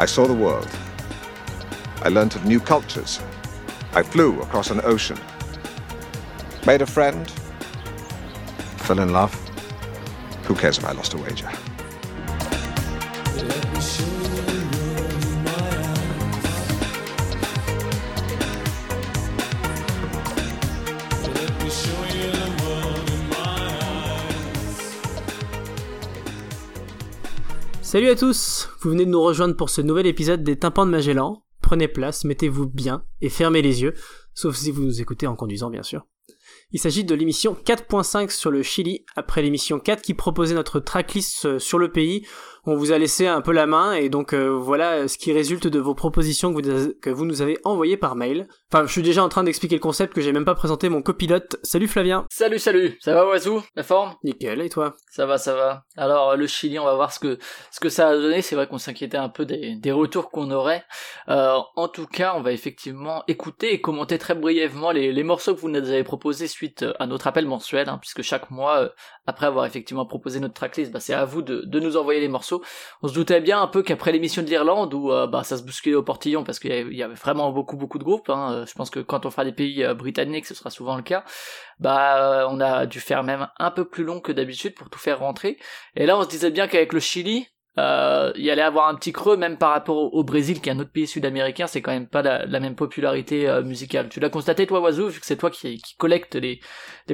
I saw the world. I learnt of new cultures. I flew across an ocean. Made a friend. Fell in love. Who cares if I lost a wager? Salut à tous Vous venez de nous rejoindre pour ce nouvel épisode des Tympans de Magellan. Prenez place, mettez-vous bien et fermez les yeux, sauf si vous nous écoutez en conduisant bien sûr. Il s'agit de l'émission 4.5 sur le Chili, après l'émission 4 qui proposait notre tracklist euh, sur le pays on vous a laissé un peu la main et donc euh, voilà ce qui résulte de vos propositions que vous, que vous nous avez envoyées par mail. Enfin, je suis déjà en train d'expliquer le concept que j'ai même pas présenté mon copilote. Salut Flavien. Salut, salut. Ça va Oiseau La forme? Nickel, et toi? Ça va, ça va. Alors le Chili, on va voir ce que ce que ça a donné. C'est vrai qu'on s'inquiétait un peu des, des retours qu'on aurait. Euh, en tout cas, on va effectivement écouter et commenter très brièvement les, les morceaux que vous nous avez proposés suite à notre appel mensuel, hein, puisque chaque mois, euh, après avoir effectivement proposé notre tracklist, bah, c'est à vous de, de nous envoyer les morceaux. On se doutait bien un peu qu'après l'émission de l'Irlande, où euh, bah, ça se bousculait au portillon, parce qu'il y avait vraiment beaucoup beaucoup de groupes, hein, euh, je pense que quand on fera des pays euh, britanniques, ce sera souvent le cas, bah on a dû faire même un peu plus long que d'habitude pour tout faire rentrer. Et là on se disait bien qu'avec le Chili, euh, il y allait avoir un petit creux même par rapport au, Brésil qui est un autre pays sud-américain c'est quand même pas la, même popularité euh, musicale. Tu l'as constaté toi Oiseau vu que c'est toi qui, collecte les,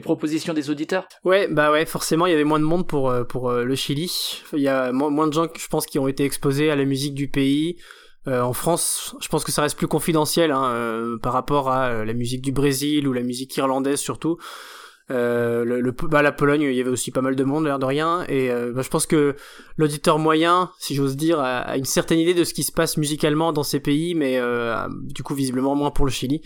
propositions des auditeurs? Ouais bah ouais forcément il y avait moins de monde pour euh, pour le Chili. Il y a moins, de gens je pense qui ont été exposés à la musique du pays. En France, je pense que ça reste plus confidentiel hein, par rapport à la musique du Brésil ou la musique irlandaise surtout. Euh, le, bah, la Pologne, il y avait aussi pas mal de monde, l'air de rien. Et euh, bah, je pense que l'auditeur moyen, si j'ose dire, a, une certaine idée de ce qui se passe musicalement dans ces pays, mais euh, du coup visiblement moins pour le Chili.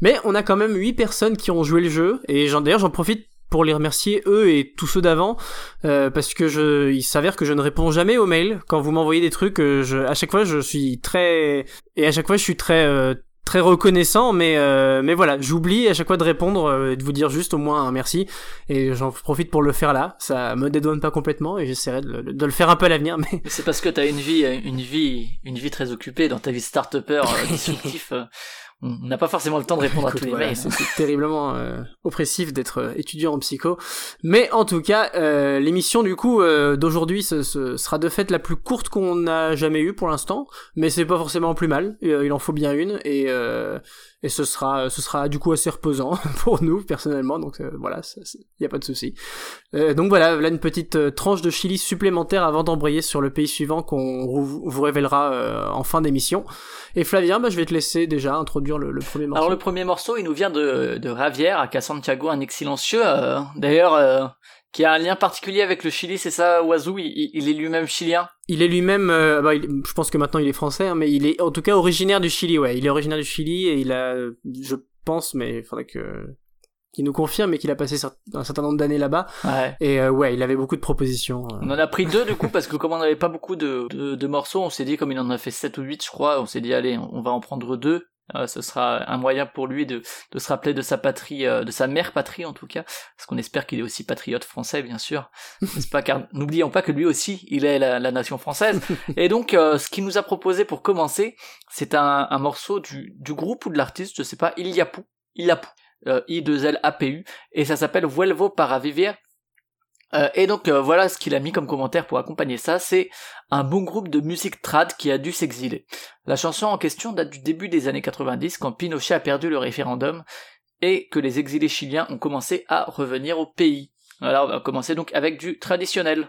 Mais on a quand même 8 personnes qui ont joué le jeu, et d'ailleurs j'en profite pour les remercier eux et tous ceux d'avant euh, parce que je il s'avère que je ne réponds jamais aux mails quand vous m'envoyez des trucs je à chaque fois je suis très et à chaque fois je suis très très reconnaissant, mais euh, mais voilà, j'oublie à chaque fois de répondre euh, et de vous dire juste au moins un merci. Et j'en profite pour le faire là. Ça me dédouane pas complètement et j'essaierai de, de, le faire un peu à l'avenir. Mais c'est parce que t'as une vie, une vie, une vie très occupée dans ta vie start-upper euh, disruptif. Euh, on n'a pas forcément le temps de répondre à tous les mails. C'est terriblement euh, oppressif d'être euh, étudiant en psycho. Mais en tout cas, euh, l'émission du coup d'aujourd'hui ce, sera de fait la plus courte qu'on n'a jamais eue pour l'instant. Mais c'est pas forcément plus mal. il en faut bien une. Et et ce sera ce sera du coup assez reposant pour nous personnellement donc euh, voilà il n'y a pas de souci. Euh, donc voilà là une petite euh, tranche de chili supplémentaire avant d'embrayer sur le pays suivant qu'on vous révélera en fin d'émission. Et Flavien bah, je vais te laisser déjà introduire le, premier morceau. alors le premier morceau il nous vient de, de Ravière à Santiago un ex silencieux d'ailleurs qui a un lien particulier avec le Chili, c'est ça, Oazou? Il, est lui-même chilien? Il est lui-même, euh, bah, je pense que maintenant il est français, hein, mais il est en tout cas originaire du Chili, ouais. Il est originaire du Chili et il a, je pense, mais il faudrait que qu'il nous confirme, mais qu'il a passé un certain nombre d'années là-bas. Ouais. Et euh, ouais, il avait beaucoup de propositions. Euh. On en a pris deux du coup parce que comme on n'avait pas beaucoup de, de, morceaux, on s'est dit comme il en a fait 7 ou 8 je crois, on s'est dit allez, on va en prendre deux euh, ce sera un moyen pour lui de, de se rappeler de sa patrie, euh, de sa mère patrie en tout cas, parce qu'on espère qu'il est aussi patriote français bien sûr, n'est-ce pas? Car n'oublions pas que lui aussi, il est la, nation française. Et donc, euh, ce qu'il nous a proposé pour commencer, c'est un, un, morceau du, du groupe ou de l'artiste, je sais pas, Iliapu, Iliapu, I2L-A-P-U, et ça s'appelle Vuelvo para vivir euh, et donc euh, voilà ce qu'il a mis comme commentaire pour accompagner ça, c'est un bon groupe de musique trad qui a dû s'exiler. La chanson en question date du début des années 90 quand Pinochet a perdu le référendum et que les exilés chiliens ont commencé à revenir au pays. Alors on va commencer donc avec du traditionnel.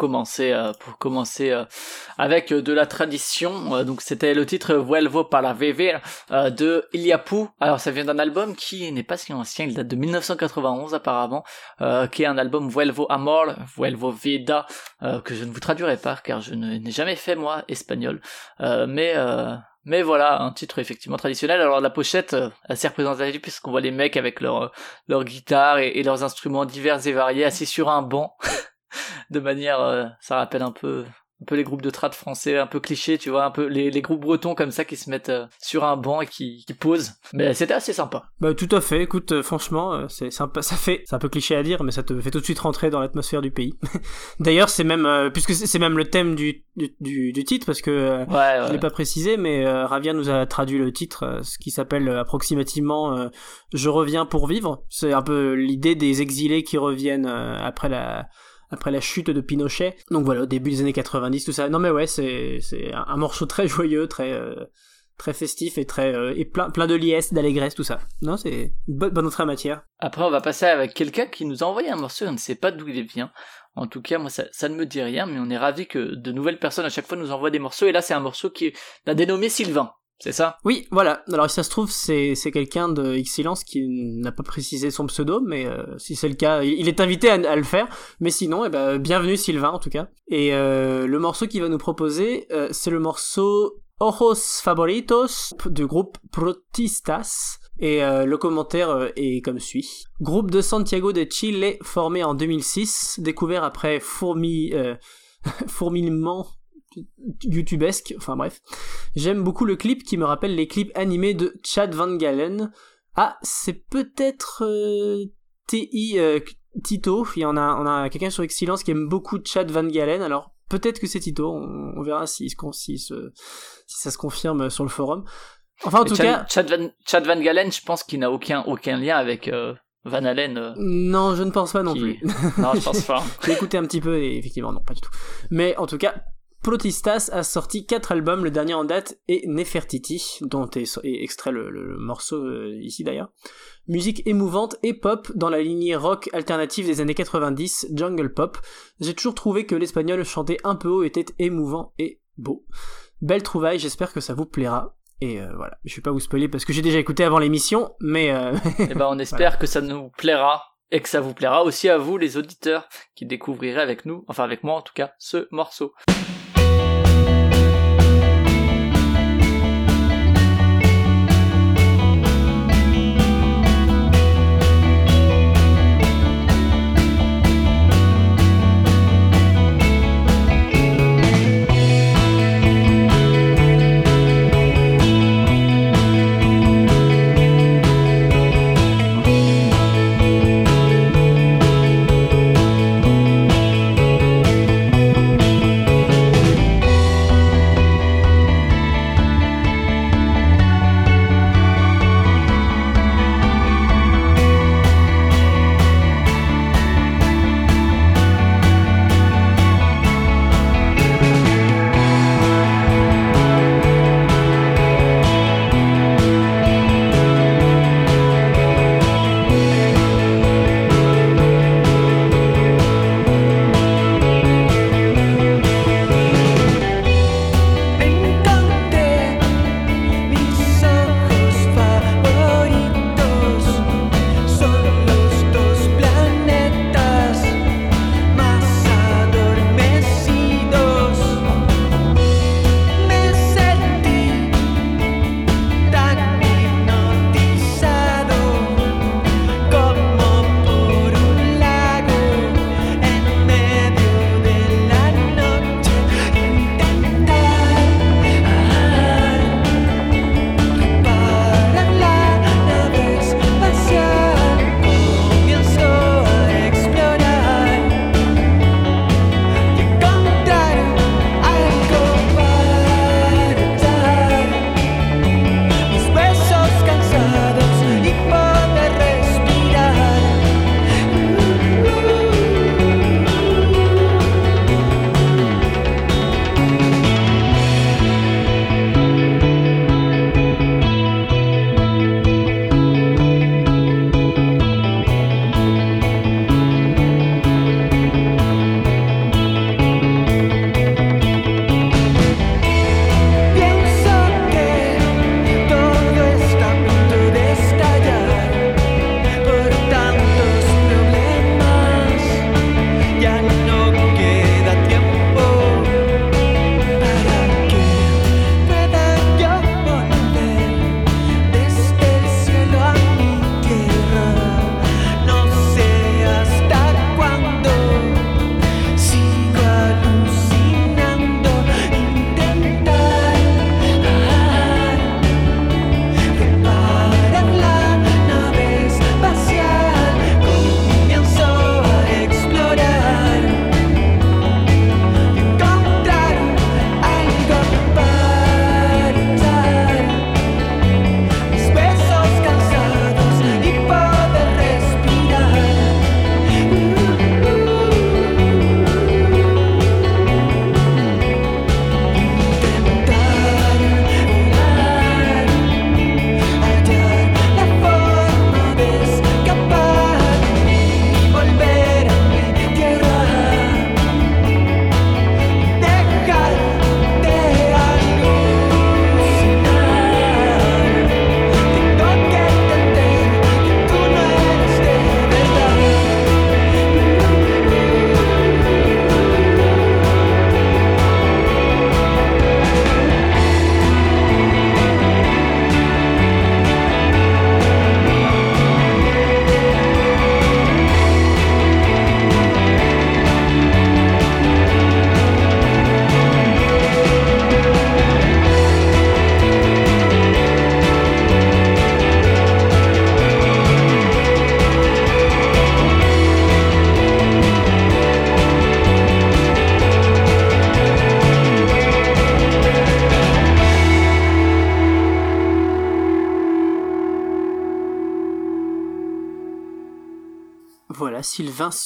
Commencer, euh, pour commencer euh, avec de la tradition. donc c'était le titre Vuelvo para vivir de Iliapu. Alors ça vient d'un album qui n'est pas si ancien, il date de 1991 apparemment, qui est un album Vuelvo Amor, Vuelvo Vida, que je ne vous traduirai pas car je n'ai jamais fait moi espagnol. mais mais voilà, un titre effectivement traditionnel. Alors la pochette, euh, assez représentative puisqu'on voit les mecs avec leur, euh, leur guitare et, leurs instruments divers et variés assis sur un banc. de manière, euh, ça rappelle un peu un peu les groupes de trad français un peu clichés tu vois un peu les, les groupes bretons comme ça qui se mettent euh, sur un banc et qui, qui posent. Mais c'était assez sympa. Bah tout à fait. Écoute euh, franchement euh, c'est sympa. Ça fait c'est un peu cliché à dire mais ça te fait tout de suite rentrer dans l'atmosphère du pays. D'ailleurs c'est même puisque c'est même le thème du, du, du, titre parce que ouais, je l'ai pas précisé mais Ravia nous a traduit le titre ce qui s'appelle approximativement je reviens pour vivre. C'est un peu l'idée des exilés qui reviennent après la après la chute de Pinochet. Donc voilà, au début des années 90, tout ça. Non mais ouais, c'est un, morceau très joyeux, très euh, très festif et très euh, et plein plein de liesse, d'allégresse, tout ça. Non, c'est bonne bonne entrée en matière. Après, on va passer avec quelqu'un qui nous a envoyé un morceau, on ne sait pas d'où il vient. En tout cas, moi, ça, ça, ne me dit rien, mais on est ravi que de nouvelles personnes à chaque fois nous envoient des morceaux. Et là, c'est un morceau qui a dénommé Sylvain. C'est ça? Oui, voilà. Alors si ça se trouve, c'est, quelqu'un de Excellence qui n'a pas précisé son pseudo, mais euh, si c'est le cas, il est invité à, le faire. Mais sinon, eh ben, bienvenue Sylvain en tout cas. Et euh, le morceau qu'il va nous proposer, euh, c'est le morceau Ojos Favoritos du groupe Protistas. Et le commentaire est comme suit. Groupe de Santiago de Chile formé en 2006, découvert après fourmi, fourmillement youtubesque, enfin bref. J'aime beaucoup le clip qui me rappelle les clips animés de Chad Van Galen. Ah, c'est peut-être euh, TI euh, Tito, il y en a, on a quelqu'un sur Excellence qui aime beaucoup Chad Van Galen, alors peut-être que c'est Tito, on, verra si, si, si, ça se confirme sur le forum. Enfin en tout cas... Chad Van, Chad Van Galen, je pense qu'il n'a aucun, aucun lien avec... Euh, Van Halen Non, je ne pense pas non plus. non, je pense pas. J'ai écouté un petit peu et effectivement non, pas du tout. Mais en tout cas, Protistas a sorti quatre albums, le dernier en date est Nefertiti, dont est, extrait le, morceau euh, ici d'ailleurs. Musique émouvante et pop dans la lignée rock alternative des années 90, jungle pop. J'ai toujours trouvé que l'espagnol chanté un peu haut était émouvant et beau. Belle trouvaille, j'espère que ça vous plaira. Et euh, voilà, je vais pas vous spoiler parce que j'ai déjà écouté avant l'émission, mais... Euh... eh ben on espère que ça nous plaira et que ça vous plaira aussi à vous les auditeurs qui découvrirez avec nous, enfin avec moi en tout cas, ce morceau.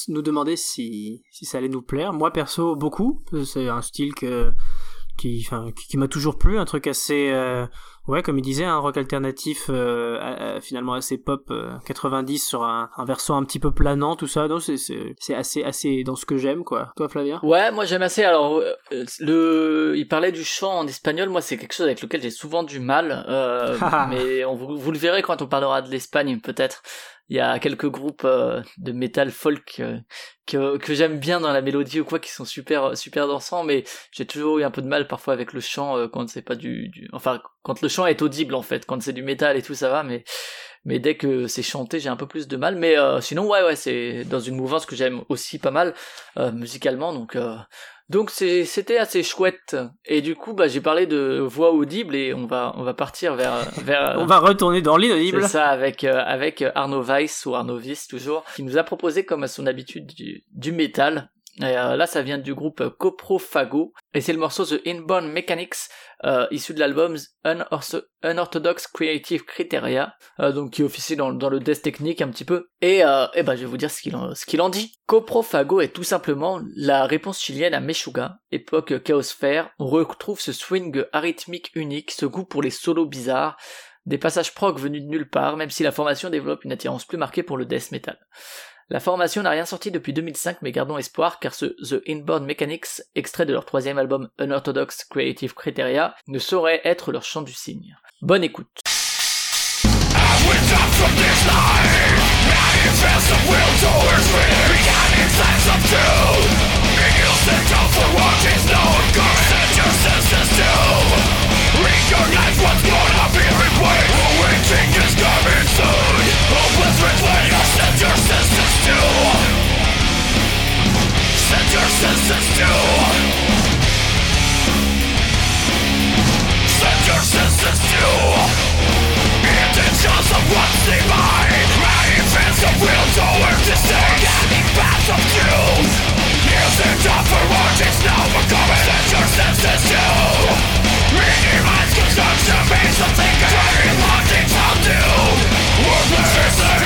Nous demandait si, si ça allait nous plaire. Moi, perso, beaucoup. C'est un style que, qui, enfin, qui, m'a toujours plu, un truc assez, euh, ouais, comme il disait, un rock alternatif euh, finalement assez pop 90 euh, sur un, un verso un petit peu planant, tout ça. Donc c'est c'est assez assez dans ce que j'aime, quoi. Toi, Flavien? Ouais, moi j'aime assez. Alors le, il parlait du chant en espagnol. Moi, c'est quelque chose avec lequel j'ai souvent du mal, mais on, vous le verrez quand on parlera de l'Espagne, peut-être il y a quelques groupes euh, de metal folk euh, que, que j'aime bien dans la mélodie ou quoi qui sont super super dansants mais j'ai toujours eu un peu de mal parfois avec le chant euh, quand c'est pas du, du enfin quand le chant est audible en fait quand c'est du métal et tout ça va mais mais dès que c'est chanté j'ai un peu plus de mal mais sinon ouais ouais c'est dans une mouvance que j'aime aussi pas mal musicalement donc donc c'était assez chouette. Et du coup, bah, j'ai parlé de voix audible et on va, on va partir vers, vers. on va retourner dans l'inaudible. C'est ça, avec, euh, avec Arnaud Weiss ou Arnaud Weiss toujours, qui nous a proposé, comme à son habitude, du, du métal. Et euh, là, ça vient du groupe Coprofago, et c'est le morceau The Inborn Mechanics, euh, issu de l'album Unorthodox Creative Criteria, euh, donc qui officie dans, le death technique un petit peu. Et, euh, et ben, je vais vous dire ce qu'il en, dit. Coprofago est tout simplement la réponse chilienne à Meshuga, époque chaosphère. On retrouve ce swing arythmique unique, ce goût pour les solos bizarres, des passages prog venus de nulle part, même si la formation développe une attirance plus marquée pour le death metal. La formation n'a rien sorti depuis 2005, mais gardons espoir car ce The Inborn Mechanics, extrait de leur troisième album Unorthodox Creative Criteria, ne saurait être leur chant du cygne. Bonne écoute. Set your senses to Set your senses to Set your senses to Intentions of what's divine fans of will to work to paths of truth it up for what is now becoming Set your senses to Minimize construction based on thinking Driving hunting how to Worthless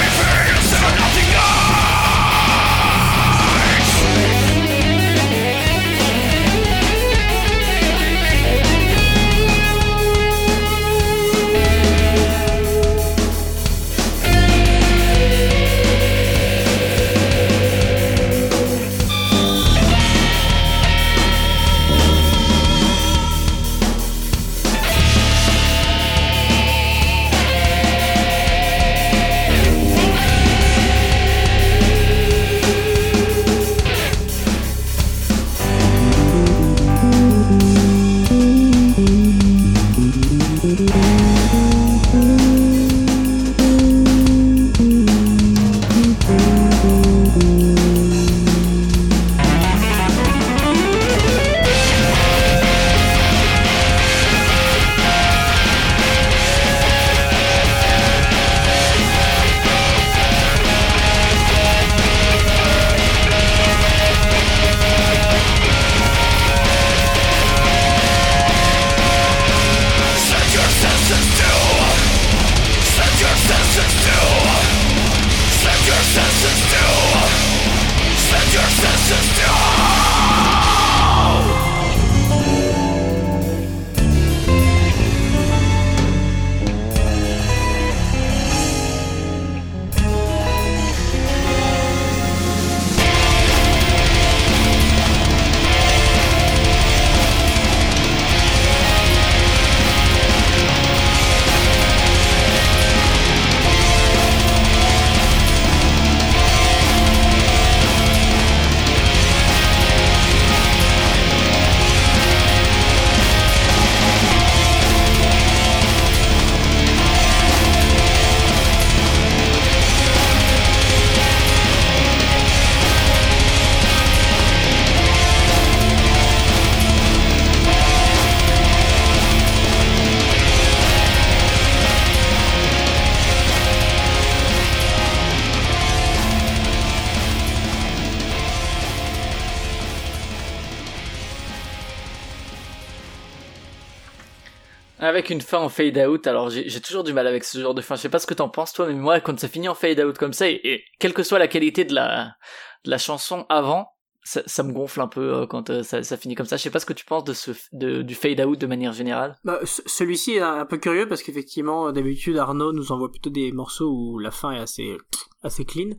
Une fin en fade out, alors j'ai toujours du mal avec ce genre de fin. Je sais pas ce que t'en penses toi, mais moi quand ça finit en fade out comme ça, et, quelle que soit la qualité de la chanson avant, ça, ça, me gonfle un peu euh, quand euh, ça, ça, finit comme ça. Je sais pas ce que tu penses de ce de, du fade out de manière générale. Bah, celui-ci est un peu curieux parce qu'effectivement d'habitude Arnaud nous envoie plutôt des morceaux où la fin est assez assez clean,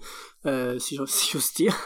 euh, si j'ose dire.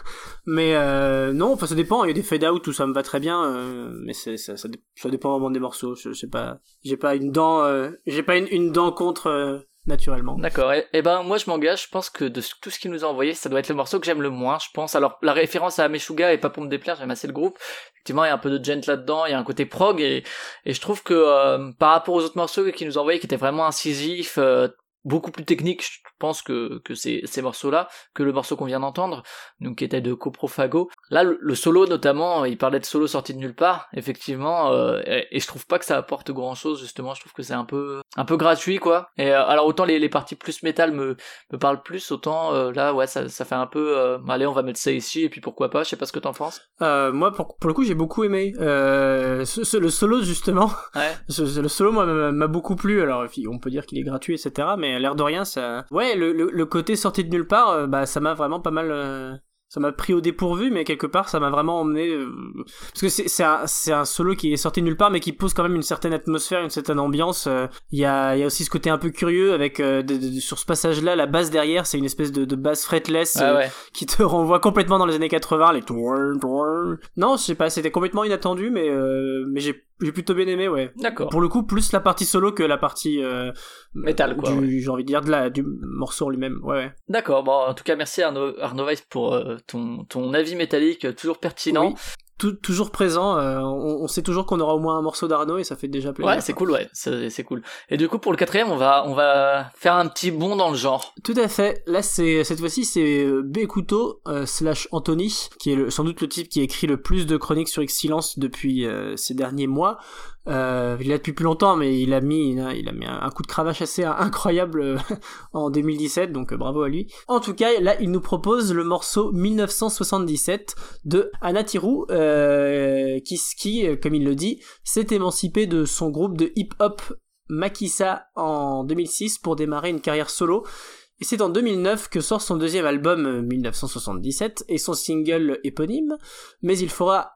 Mais euh, non, enfin ça dépend. Il y a des fade out où ça me va très bien, euh, mais ça, ça, ça, dépend vraiment des morceaux. Je, je sais pas, j'ai pas une dent, j'ai pas une, une dent contre naturellement. D'accord. Et, ben moi je m'engage. Je pense que de tout ce qu'il nous a envoyé, ça doit être le morceau que j'aime le moins. Je pense. Alors la référence à Meshuga et pas pour me déplaire, j'aime assez le groupe. Effectivement, il y a un peu de gent là-dedans. Il y a un côté prog et, et je trouve que euh, par rapport aux autres morceaux qu'il nous a envoyés, qui étaient vraiment incisifs, euh, beaucoup plus techniques, je pense que que ces ces morceaux là que le morceau qu'on vient d'entendre donc qui était de Coprofago là le, solo notamment il parlait de solo sorti de nulle part effectivement euh, et, je trouve pas que ça apporte grand chose justement. Je trouve que c'est un peu un peu gratuit quoi. Et euh, alors autant les, les parties plus métal me me parlent plus autant euh, là ouais ça ça fait un peu allez on va mettre ça ici et puis pourquoi pas je sais pas ce que t'en penses. Moi pour, pour le coup j'ai beaucoup aimé. Ce, le solo justement ouais. le solo moi m'a beaucoup plu. Alors on peut dire qu'il est gratuit etc mais l'air de rien ça ouais le, le, côté sorti de nulle part, euh, bah ça m'a vraiment pas mal euh, ça m'a pris au dépourvu, mais quelque part, ça m'a vraiment emmené. Euh, parce que c'est un, un solo qui est sorti de nulle part, mais qui pose quand même une certaine atmosphère, une certaine ambiance. Il y, a, y a aussi ce côté un peu curieux avec sur ce passage-là, la basse derrière, c'est une espèce de, de basse fretless qui te renvoie complètement dans les années 80. Les non, je sais pas, c'était complètement inattendu, mais mais j'ai j'ai plutôt bien aimé, ouais. D'accord. Pour le coup, plus la partie solo que la partie euh, métal, quoi. J'ai envie de dire de la, du morceau en lui-même, ouais. ouais. D'accord. Bon, en tout cas, merci Arnaud, Arnaud Weiss pour euh, ton ton avis métallique toujours pertinent. Oui toujours présent. Euh, on, sait toujours qu'on aura au moins un morceau d'Arnaud et ça fait déjà plaisir. Ouais, c'est cool, ouais, c'est cool. Et du coup, pour le quatrième, on va on va faire un petit bond dans le genre. Tout à fait. Là, c'est cette fois-ci, c'est euh, Bekuto euh, slash Anthony, qui est sans doute le type qui a écrit le plus de chroniques sur Excellence depuis ces derniers mois. Euh, il l'a depuis plus longtemps, mais il a mis, il a mis un coup de cravache assez incroyable euh, en 2017, donc euh, bravo à lui. En tout cas, là, il nous propose le morceau 1977 de Anatiru, euh, qui, qui, comme il le dit, s'est émancipé de son groupe de hip-hop Makisa en 2006 pour démarrer une carrière solo. Et c'est en 2009 que sort son deuxième album 1977 euh, et son single éponyme, mais il faudra,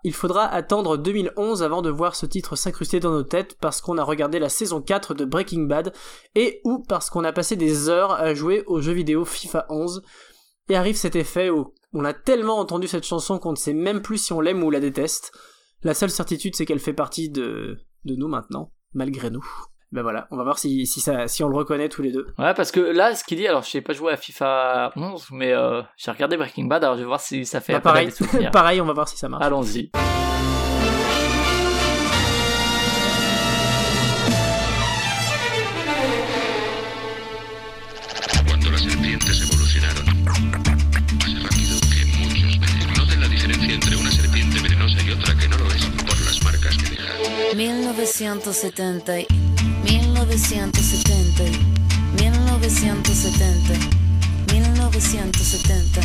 attendre 2011 avant de voir ce titre s'incruster dans nos têtes parce qu'on a regardé la saison 4 de Breaking Bad et ou parce qu'on a passé des heures à jouer au jeu vidéo FIFA 11. Et arrive cet effet où on a tellement entendu cette chanson qu'on ne sait même plus si on l'aime ou la déteste. La seule certitude c'est qu'elle fait partie de nous maintenant, malgré nous ben voilà, on va voir si, si, ça, si on le reconnaît tous les deux. Ouais, parce que là, ce qu'il dit, alors je sais pas jouer à FIFA 11, mais euh, j'ai regardé Breaking Bad, alors je vais voir si ça fait bah, pareil. pareil, on va voir si ça marche. Allons-y. 1970 1970, 1970, 1970.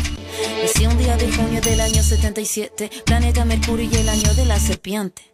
Nací un día de junio del año 77, planeta Mercurio y el año de la serpiente.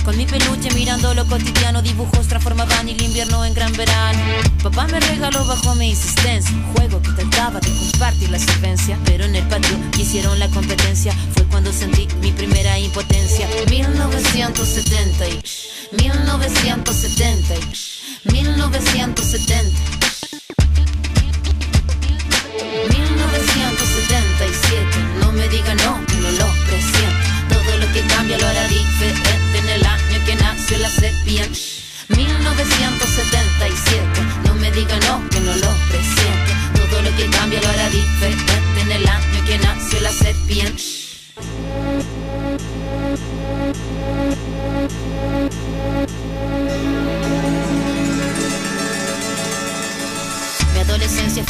Con mi peluche mirando lo cotidiano, dibujos transformaban el invierno en gran verano. Papá me regaló bajo mi insistencia juego que trataba de compartir la solvencia. Pero en el patio hicieron la competencia, fue cuando sentí mi primera impotencia. 1970 1970 1970 1977, no me diga no, nació la serpiente. 1977, no me diga no, que no lo presiento. Todo lo que cambia lo hará diferente en el año que nació la serpiente.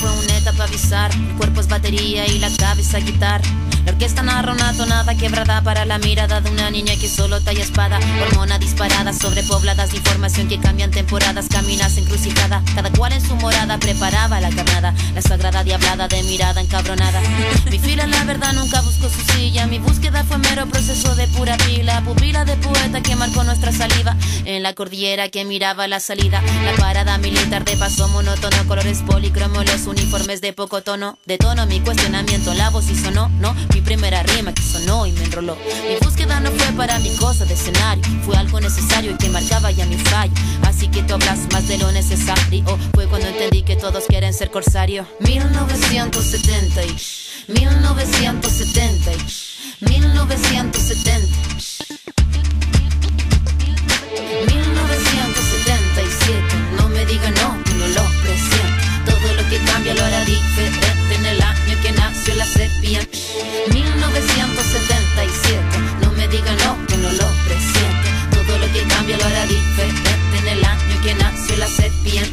Luneta para avisar. El cuerpo es batería y la cabeza guitarra. La orquesta narra una tonada quebrada para la mirada de una niña que solo talla espada. Hormona disparada sobre pobladas de información que cambian temporadas, caminas encrucijada. Cada cual en su morada preparaba la carnada. La sagrada diablada de mirada encabronada. Mi fila, la verdad, nunca buscó su silla. Mi búsqueda fue mero proceso de pura pila. Pupila de poeta que marcó nuestra saliva. En la cordillera que miraba la salida. La parada militar de paso monótono. Colores policromos, los uniformes de poco tono. De tono mi cuestionamiento, la voz y sonó, no. Mi primera rima que sonó y me enroló. Mi búsqueda no fue para mi cosa de escenario. Fue algo necesario y que marcaba ya mi fallo. Así que tú hablas más de lo necesario. Fue cuando entendí que todos quieren ser corsario. 1970 y 1970 y 1970 1977 No me diga no, Todo lo que cambia lo hará diferente. En el año que nació la sepia. 1977 No me diga no, que no lo presiento. Todo lo que cambia lo hará diferente. En el año que nació la sepia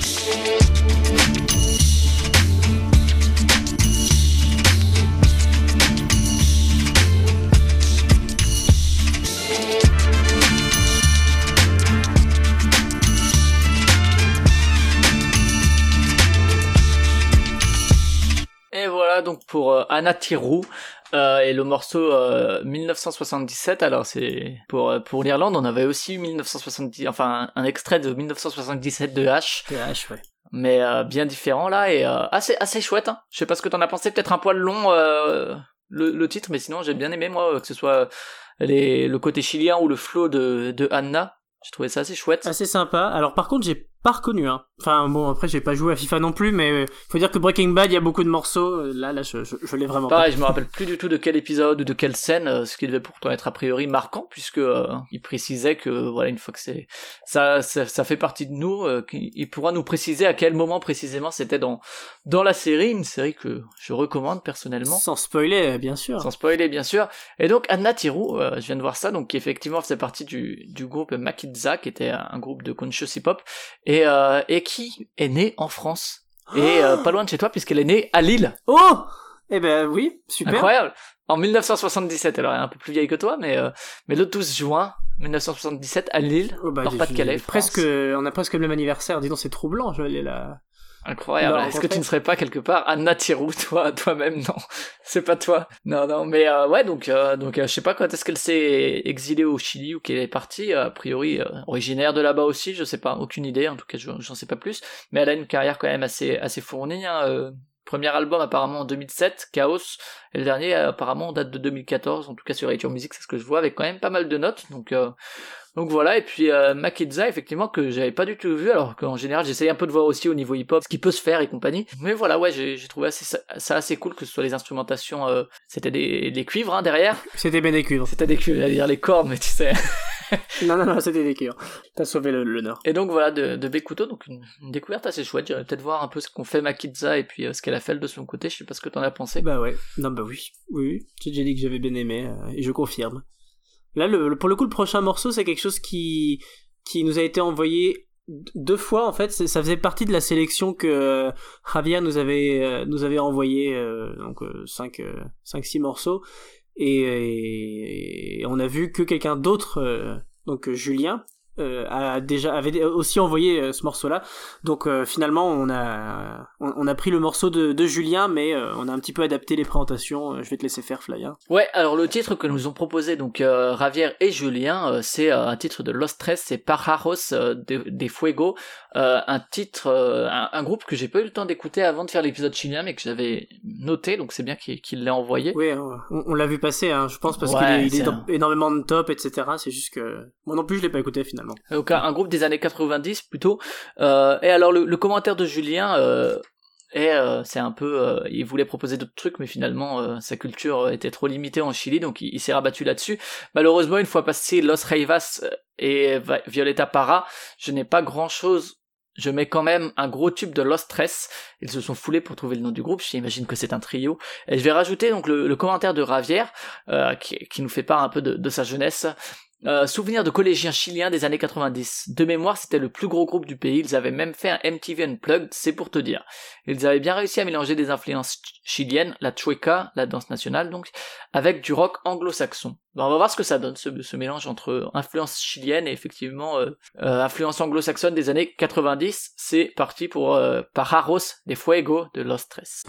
Donc pour euh, Anna Tirou euh, et le morceau euh, 1977. Alors c'est pour euh, pour l'Irlande, on avait aussi eu 1970, enfin un, un extrait de 1977 de H, TH, ouais. mais euh, bien différent là et euh, assez assez chouette. Hein. Je sais pas ce que t'en as pensé, peut-être un poil long euh, le, le titre, mais sinon j'ai bien aimé moi euh, que ce soit les, le côté chilien ou le flow de de Anna. J'ai trouvé ça assez chouette. Assez sympa. Alors par contre, j'ai pas reconnu. Hein. Enfin bon, après j'ai pas joué à FIFA non plus, mais euh, faut dire que Breaking Bad, il y a beaucoup de morceaux. euh, Là, là, je, je, je l'ai vraiment Pareil, je me rappelle plus du tout de quel épisode ou de quelle scène, euh, ce qui devait pourtant être a priori marquant, puisque euh, il précisait que voilà une fois que c'est ça, ça, ça fait partie de nous, euh, qu'il il pourra nous préciser à quel moment précisément c'était dans dans la série, une série que je recommande pas. personnellement. Sans spoiler, bien sûr. Sans spoiler bien sûr. Et donc Anna Tirou, euh, je viens de voir ça, donc qui effectivement faisait partie du, du groupe Makidza, qui était un groupe de conscious hip-hop, et, euh, et qui est née en France. Et euh, pas loin de chez toi, puisqu'elle est née à Lille. Oh Eh ben oui, super. Incroyable. En 1977, alors elle est un peu plus vieille que toi, mais euh, mais le 12 juin 1977 à Lille, Oh, bah, Nord-Pas-de-Calais, France. Presque, on a presque le même anniversaire. Dis donc, c'est troublant. Je vais aller là. Incroyable. Est-ce que tu ne serais pas quelque part Anna Tirou, toi, toi-même Non, c'est pas toi. Non, non. Mais euh, ouais, donc euh, donc euh, je sais pas quand est-ce qu'elle s'est exilée au Chili ou qu'elle est partie. A priori euh, originaire de là-bas aussi, je sais pas, aucune idée. En tout cas, je- j'en sais pas plus. Mais elle a une carrière quand même assez assez fournie. Hein, euh, Premier album apparemment en 2007, Chaos, et le dernier euh, apparemment date de 2014, en tout cas sur iTunes Music, c'est ce que je vois, avec quand même pas mal de notes, donc euh, donc voilà, et puis euh, effectivement, que j'avais pas du tout vu, alors qu'en général, j'essaye un peu de voir aussi au niveau hip-hop ce qui peut se faire et compagnie. Mais voilà, ouais, j'ai trouvé assez, ça, assez cool que ce soit les instrumentations, euh, c'était des, des cuivres hein, derrière. C'était bien des cuivres. C'était des cuivres, j'allais dire les cordes, mais tu sais. non, non, non, c'était des cuivres. T'as sauvé le- l'honneur. Et donc voilà, de, de Bekuto, donc une, une découverte assez chouette. J'irai peut-être voir un peu ce qu'on fait Makidza et puis euh, ce qu'elle a fait de son côté. Je sais pas ce que t'en as pensé. Bah ouais. Non, bah oui. Oui, oui. J'ai déjà dit que j'avais bien aimé, euh, et je confirme. Là, pour le coup, le prochain morceau, c'est quelque chose qui, nous a été envoyé deux fois, en fait. Ça faisait partie de la sélection que euh, Javier nous avait, euh, nous envoyé, euh, donc 5, 5, 6 morceaux. Et, et on a vu que quelqu'un d'autre, donc Julien, euh, a déjà avait aussi envoyé euh, ce morceau-là. Donc euh, finalement, on a on, on a pris le morceau de, de Julien, mais on a un petit peu adapté les présentations. Je vais te laisser faire, Fly. hein. Ouais, alors le titre que nous ont proposé donc Javier et Julien, c'est un titre de Los Tres, c'est Pajaros euh, de, Fuego, un titre, un, un groupe que j'ai pas eu le temps d'écouter avant de faire l'épisode chilien, mais que j'avais noté, donc c'est bien qu'il qu'il l'ait envoyé. Oui, on, on l'a vu passer, hein, je pense, parce Ouais, qu'il est, il est c'est dans un- énormément de top, etc. C'est juste que moi non plus, je l'ai pas écouté finalement. Donc un, groupe des années 90 plutôt. Euh, et alors le, le commentaire de Julien euh, euh, c'est un peu, euh, il voulait proposer d'autres trucs, mais finalement euh, sa culture était trop limitée en Chili, donc il, s'est rabattu là-dessus. Malheureusement, une fois passé Los Reivas euh, et Violeta Parra, je n'ai pas grand-chose. Je mets quand même un gros tube de Los Tres. Ils se sont foulés pour trouver le nom du groupe. J'imagine que c'est un trio. Et je vais rajouter donc le, le commentaire de Ravière, euh, qui, qui nous fait part un peu de, de sa jeunesse Euh, souvenir de collégiens chiliens des années 90. De mémoire, c'était le plus gros groupe du pays. Ils avaient même fait un MTV Unplugged, c'est pour te dire. Ils avaient bien réussi à mélanger des influences chiliennes, la chueca, la danse nationale donc, avec du rock anglo-saxon. On va voir ce que ça donne, ce, mélange entre influence chilienne et effectivement euh, euh, influence anglo-saxonne des années 90. C'est parti pour euh, Pajaros de Fuego de Los Tres.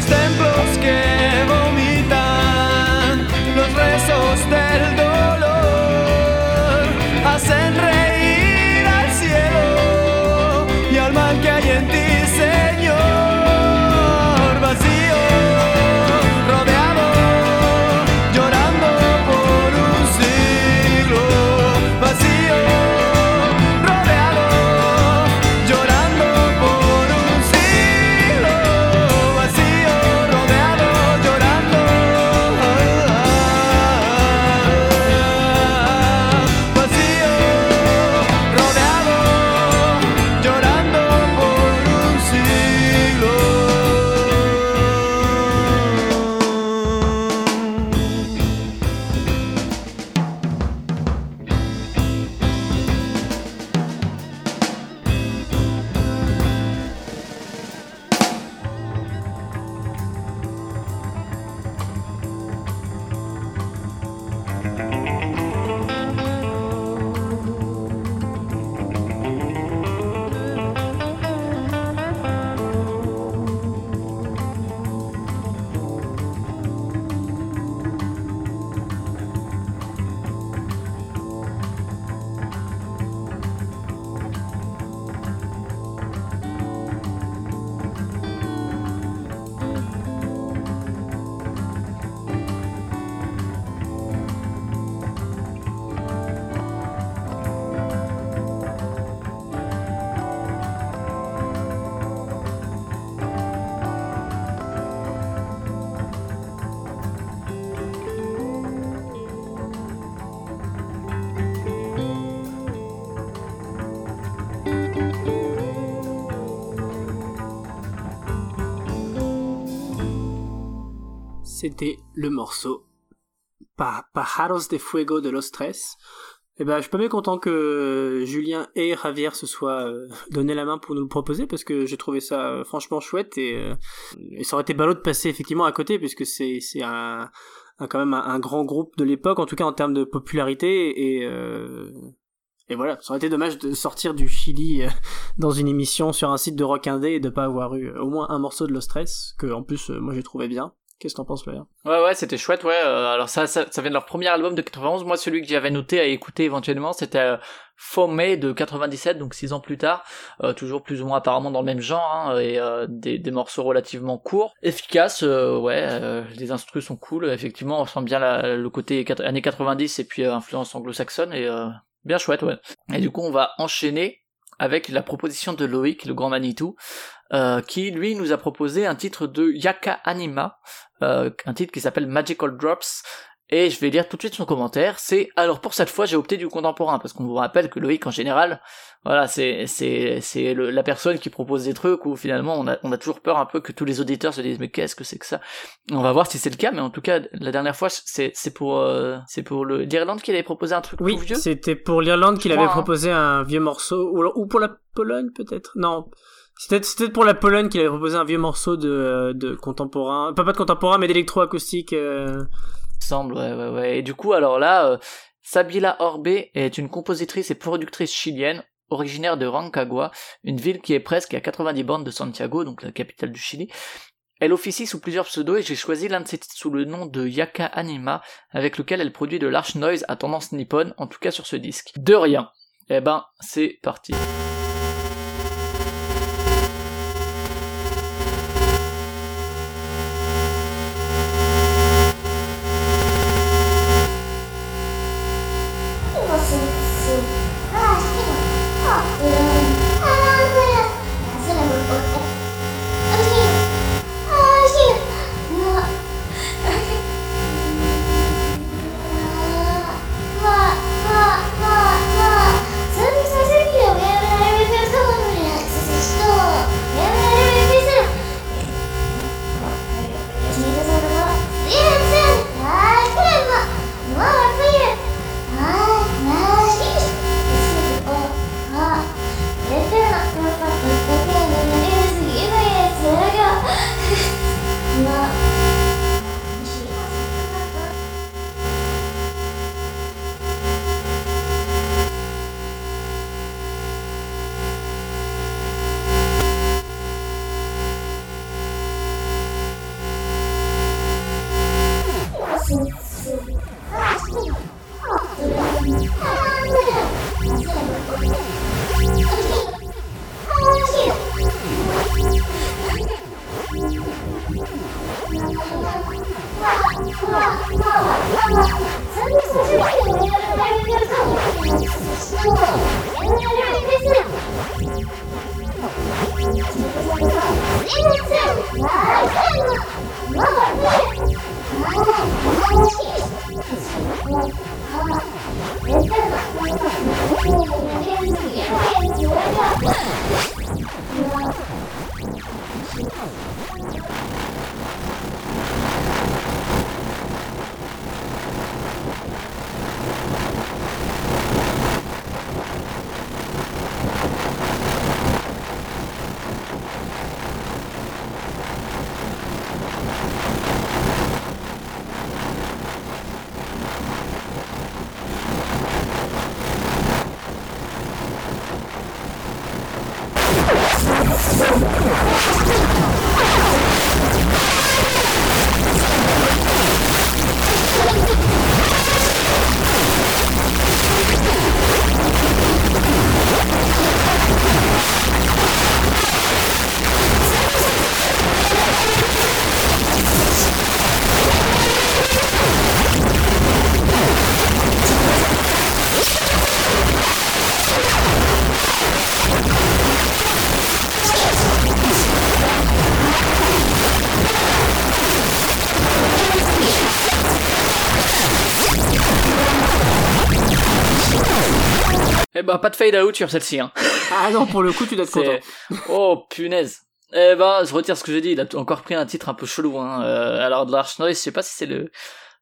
C'était le morceau. Pajaros de Fuego de Los Tres, Eh ben, je suis pas mécontent que Julien et Javier se soient euh, donné la main pour nous le proposer parce que j'ai trouvé ça euh, franchement chouette et, euh, et, ça aurait été ballot de passer effectivement à côté puisque c'est un, un, quand même un, grand groupe de l'époque en tout cas en termes de popularité et et voilà, ça aurait été dommage de sortir du Chili dans une émission sur un site de rock indé et de pas avoir eu au moins un morceau de Lost Stress que en plus moi j'ai trouvé bien. Qu'est-ce que t'en penses, Léa Ouais, ouais, c'était chouette, ouais. Euh, alors ça, ça, ça vient de leur premier album de 91. Moi, celui que j'avais noté à écouter éventuellement, c'était euh, de 97, donc six ans plus tard. Euh, toujours plus ou moins apparemment dans le même genre, hein, et euh, des, des, morceaux relativement courts, efficaces. ouais, les instrus sont cool. Effectivement, on sent bien la, le côté années 90 et puis influence anglo-saxonne et bien chouette, ouais. Et du coup, on va enchaîner avec la proposition de Loïc, le grand Manitou, euh, qui lui nous a proposé un titre de Yaka Anima, euh, un titre qui s'appelle Magical Drops, et je vais lire tout de suite son commentaire. C'est alors pour cette fois j'ai opté du contemporain parce qu'on vous rappelle que Loïc en général, voilà c'est c'est c'est la personne qui propose des trucs où finalement on a on a toujours peur un peu que tous les auditeurs se disent mais qu'est-ce que c'est que ça? On va voir si c'est le cas, mais en tout cas la dernière fois c'est c'est pour euh, c'est pour le l'Irlande qu'il avait proposé un truc oui, vieux? c'était pour l'Irlande qu'il avait hein. proposé un vieux morceau ou, ou pour la Pologne peut-être? Non. C'était pour la Pologne qu'il avait proposé un vieux morceau de, de contemporain, pas pas de contemporain, mais d'électroacoustique. Euh... Semble. Et du coup, alors là, euh, Sabila Orbe est une compositrice et productrice chilienne, originaire de Rancagua, une ville qui est presque à 90 bornes de Santiago, donc la capitale du Chili. Elle officie sous plusieurs pseudos et j'ai choisi l'un de ses titres sous le nom de Yaka Anima, avec lequel elle produit de l'arch noise à tendance nippone, en tout cas sur ce disque. De rien. Eh ben, c'est parti. Bah pas de fade out sur celle-ci. Hein. Ah non, pour le coup, tu dois être content. Oh punaise. Eh ben, je retire ce que j'ai dit. Il a encore pris un titre un peu chelou. Hein. Euh, alors de l'Arch Noise, je sais pas si c'est le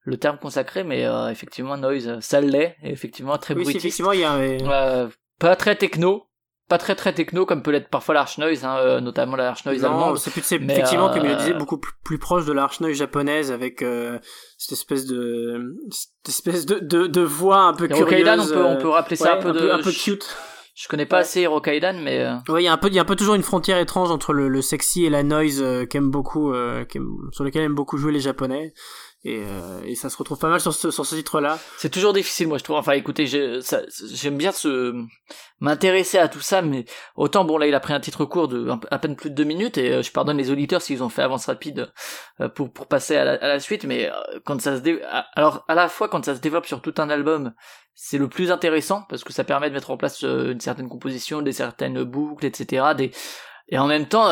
le terme consacré, mais effectivement noise, ça l'est, effectivement très oui, brutiste. effectivement, il y a pas très techno, pas très très techno comme peut l'être parfois l'Arch Noise, hein, euh, notamment l'Arch Noise allemande. C'est plus, effectivement, comme il le disait, beaucoup plus, proche de l'Arch Noise japonaise avec euh, cette espèce de cette espèce de, de, de voix un peu curieuse. on peut, on peut rappeler ça un peu de... un peu cute. Je connais pas assez Hirokaidan, mais. Euh... Ouais, il y a un peu, il y a un peu toujours une frontière étrange entre le, le sexy et la noise qu'aime beaucoup, euh, sur lequel aiment beaucoup jouer les Japonais. Et, euh, et, ça se retrouve pas mal sur ce, sur ce titre-là. C'est toujours difficile, moi je trouve. Enfin, écoutez, j'aime bien se m'intéresser à tout ça, mais autant bon là il a pris un titre court de à peine plus de deux minutes et euh, je pardonne les auditeurs s'ils ont fait avance rapide euh, pour pour passer à la, à la suite, mais euh, quand ça se dé... alors à la fois quand ça se développe sur tout un album, c'est le plus intéressant parce que ça permet de mettre en place une certaine composition, des certaines boucles, etc. Des et en même temps,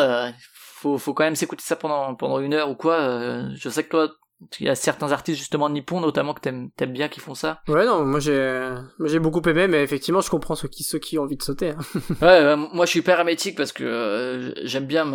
faut faut quand même s'écouter ça pendant pendant une heure ou quoi. je sais que toi il y a certains artistes justement nippons notamment que t'aimes aimes bien qui font ça. Ouais non, moi j'ai j'ai beaucoup aimé mais effectivement je comprends ceux qui ceux qui ont envie de sauter. Hein. ouais, moi je suis hyper hermétique parce que euh, j'aime bien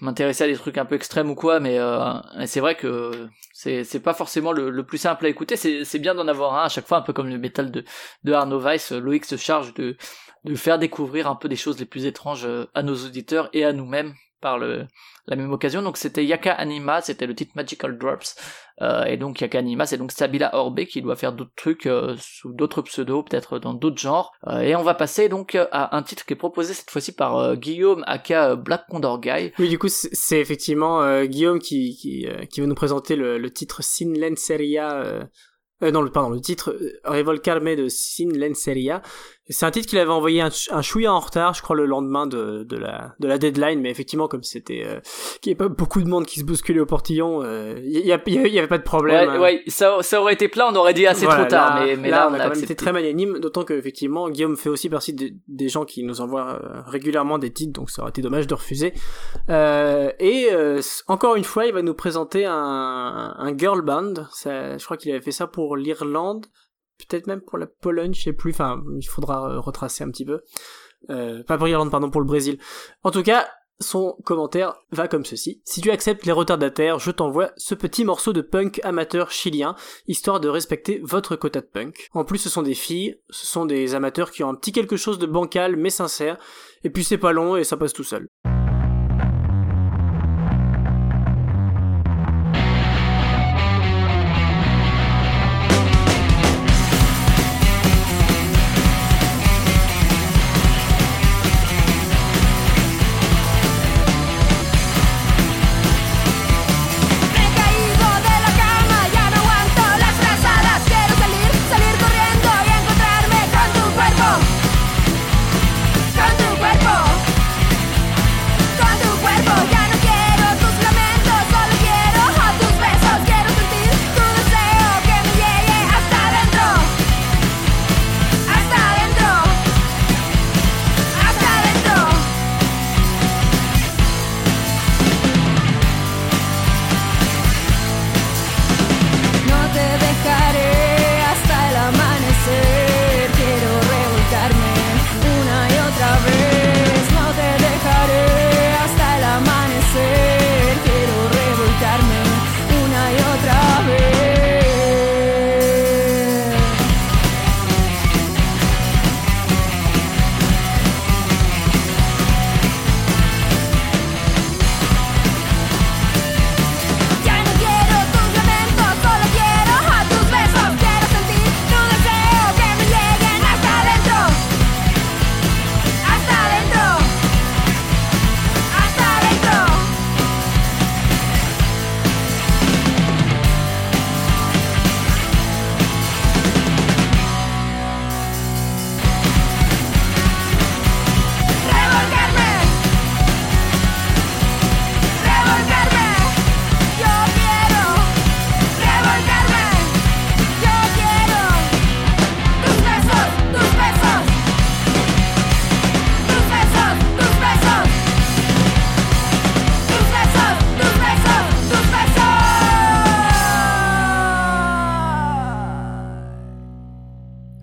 m'intéresser à des trucs un peu extrêmes ou quoi mais euh, c'est vrai que c'est c'est pas forcément le, le, plus simple à écouter, c'est c'est bien d'en avoir un à chaque fois un peu comme le métal de de Arno Weiss, Loïc se charge de de faire découvrir un peu des choses les plus étranges euh, à nos auditeurs et à nous-mêmes par le, la même occasion. Donc c'était Yaka Anima, c'était le titre Magical Drops. Euh, et donc Yaka Anima, c'est donc Sabila Orbe qui doit faire d'autres trucs euh, sous d'autres pseudos, peut-être dans d'autres genres. Euh, et on va passer donc à un titre qui est proposé cette fois-ci par Guillaume aka Black Condor Guy. Oui, du coup c'est effectivement Guillaume qui, qui, qui va nous présenter le, le titre Sin Lenseria. Euh, non, pardon, le titre Revolcarme de Sin Lenseria, c'est un titre qu'il avait envoyé un, un chouïa en retard, je crois, le lendemain de, de, la, de la deadline, mais effectivement, comme c'était, euh, qu'il n'y avait pas beaucoup de monde qui se bousculait au portillon, il euh, n'y avait pas de problème. Ouais, ouais ça, ça, aurait été plein, on aurait dit assez trop tard, mais, mais là, on, a, quand même été très magnanime, d'autant que, effectivement, Guillaume fait aussi partie des gens qui nous envoient euh, régulièrement des titres, donc ça aurait été dommage de refuser. Euh, et encore une fois, il va nous présenter un, un girl band, ça, je crois qu'il avait fait ça pour l'Irlande, peut-être même pour la Pologne, je sais plus, enfin, il faudra euh, retracer un petit peu. Euh, pas pour l'Irlande, pardon, pour le Brésil. En tout cas, son commentaire va comme ceci. Si tu acceptes les retardataires, je t'envoie ce petit morceau de punk amateur chilien, histoire de respecter votre quota de punk. En plus, ce sont des filles, ce sont des amateurs qui ont un petit quelque chose de bancal mais sincère, et puis c'est pas long et ça passe tout seul.